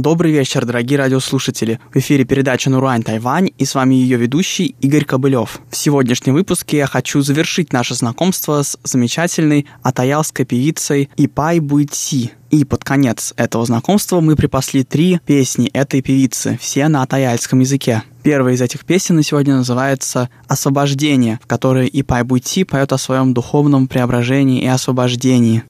Добрый вечер, дорогие радиослушатели. В эфире передача «Нурань Тайвань» и с вами ее ведущий Игорь Кобылев. В сегодняшнем выпуске я хочу завершить наше знакомство с замечательной атаялской певицей Ипай Буйти. И под конец этого знакомства мы припасли три песни этой певицы, все на атаяльском языке. Первая из этих песен на сегодня называется «Освобождение», в которой Ипай Буйти поет о своем духовном преображении и освобождении.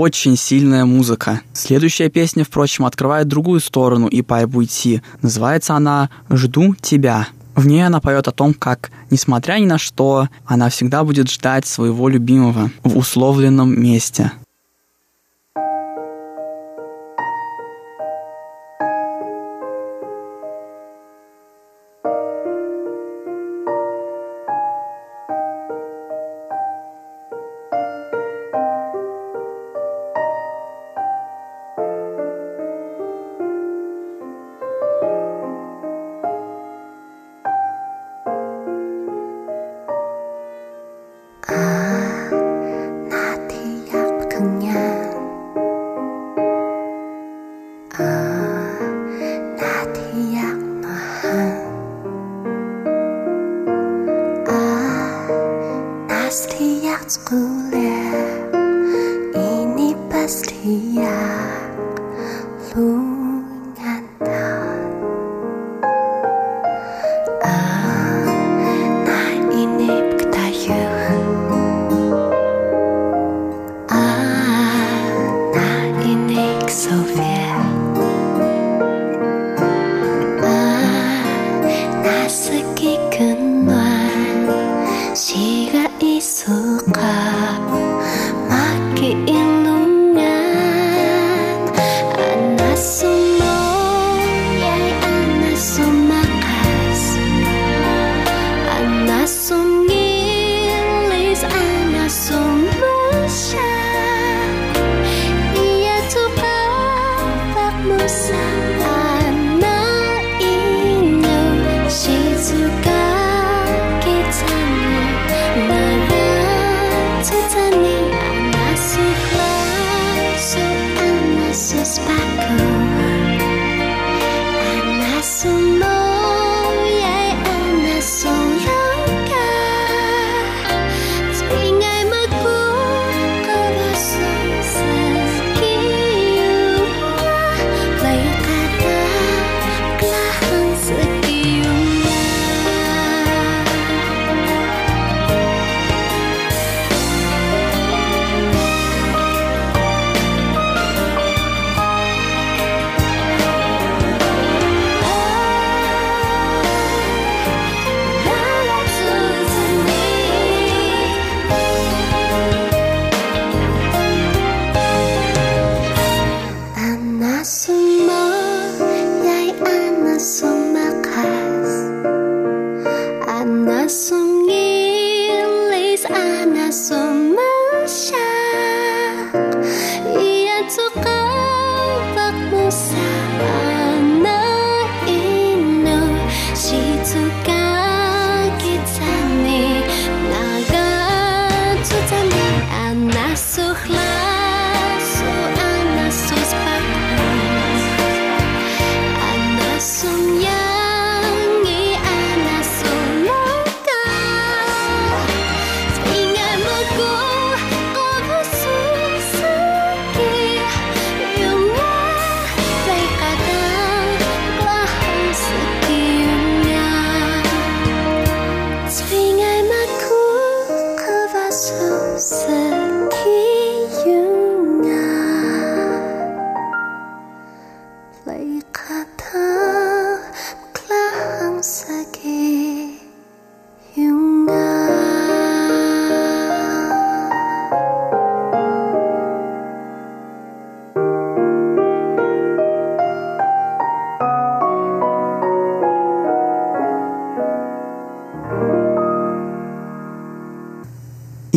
Очень сильная музыка. Следующая песня, впрочем, открывает другую сторону и по уйти. Называется она «Жду тебя». В ней она поет о том, как, несмотря ни на что, она всегда будет ждать своего любимого в условленном месте.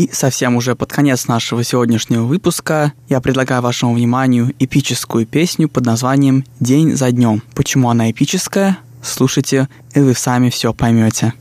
И совсем уже под конец нашего сегодняшнего выпуска я предлагаю вашему вниманию эпическую песню под названием «День за днем». Почему она эпическая? Слушайте, и вы сами все поймете.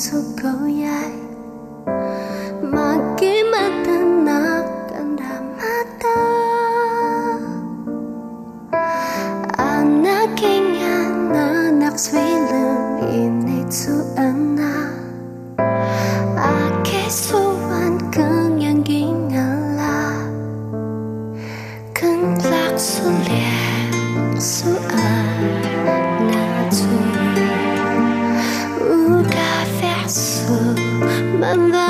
足够。И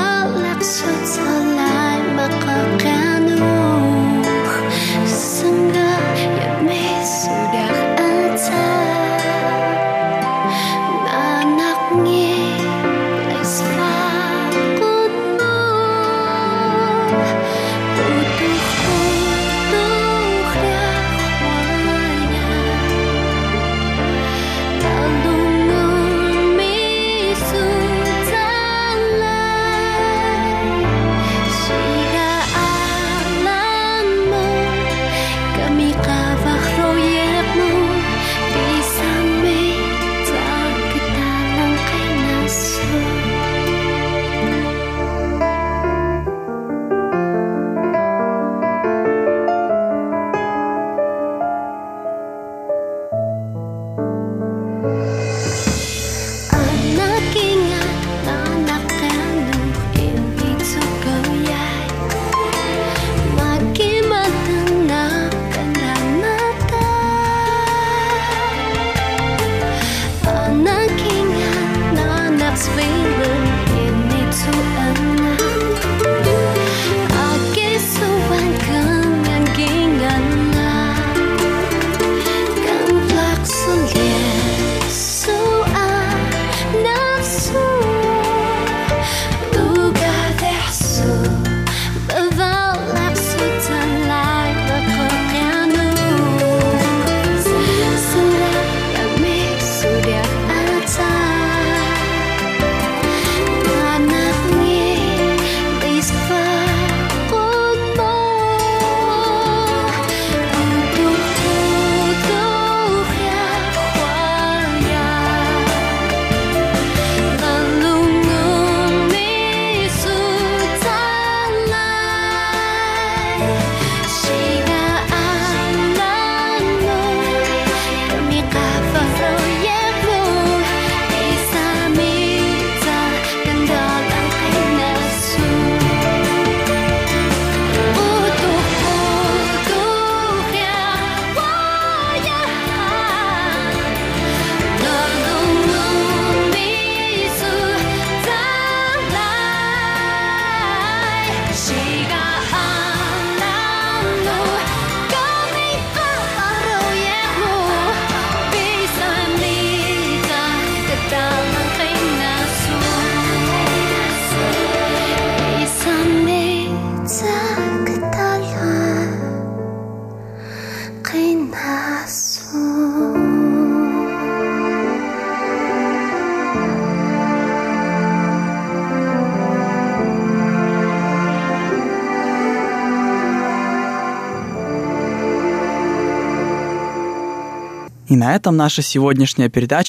на этом наша сегодняшняя передача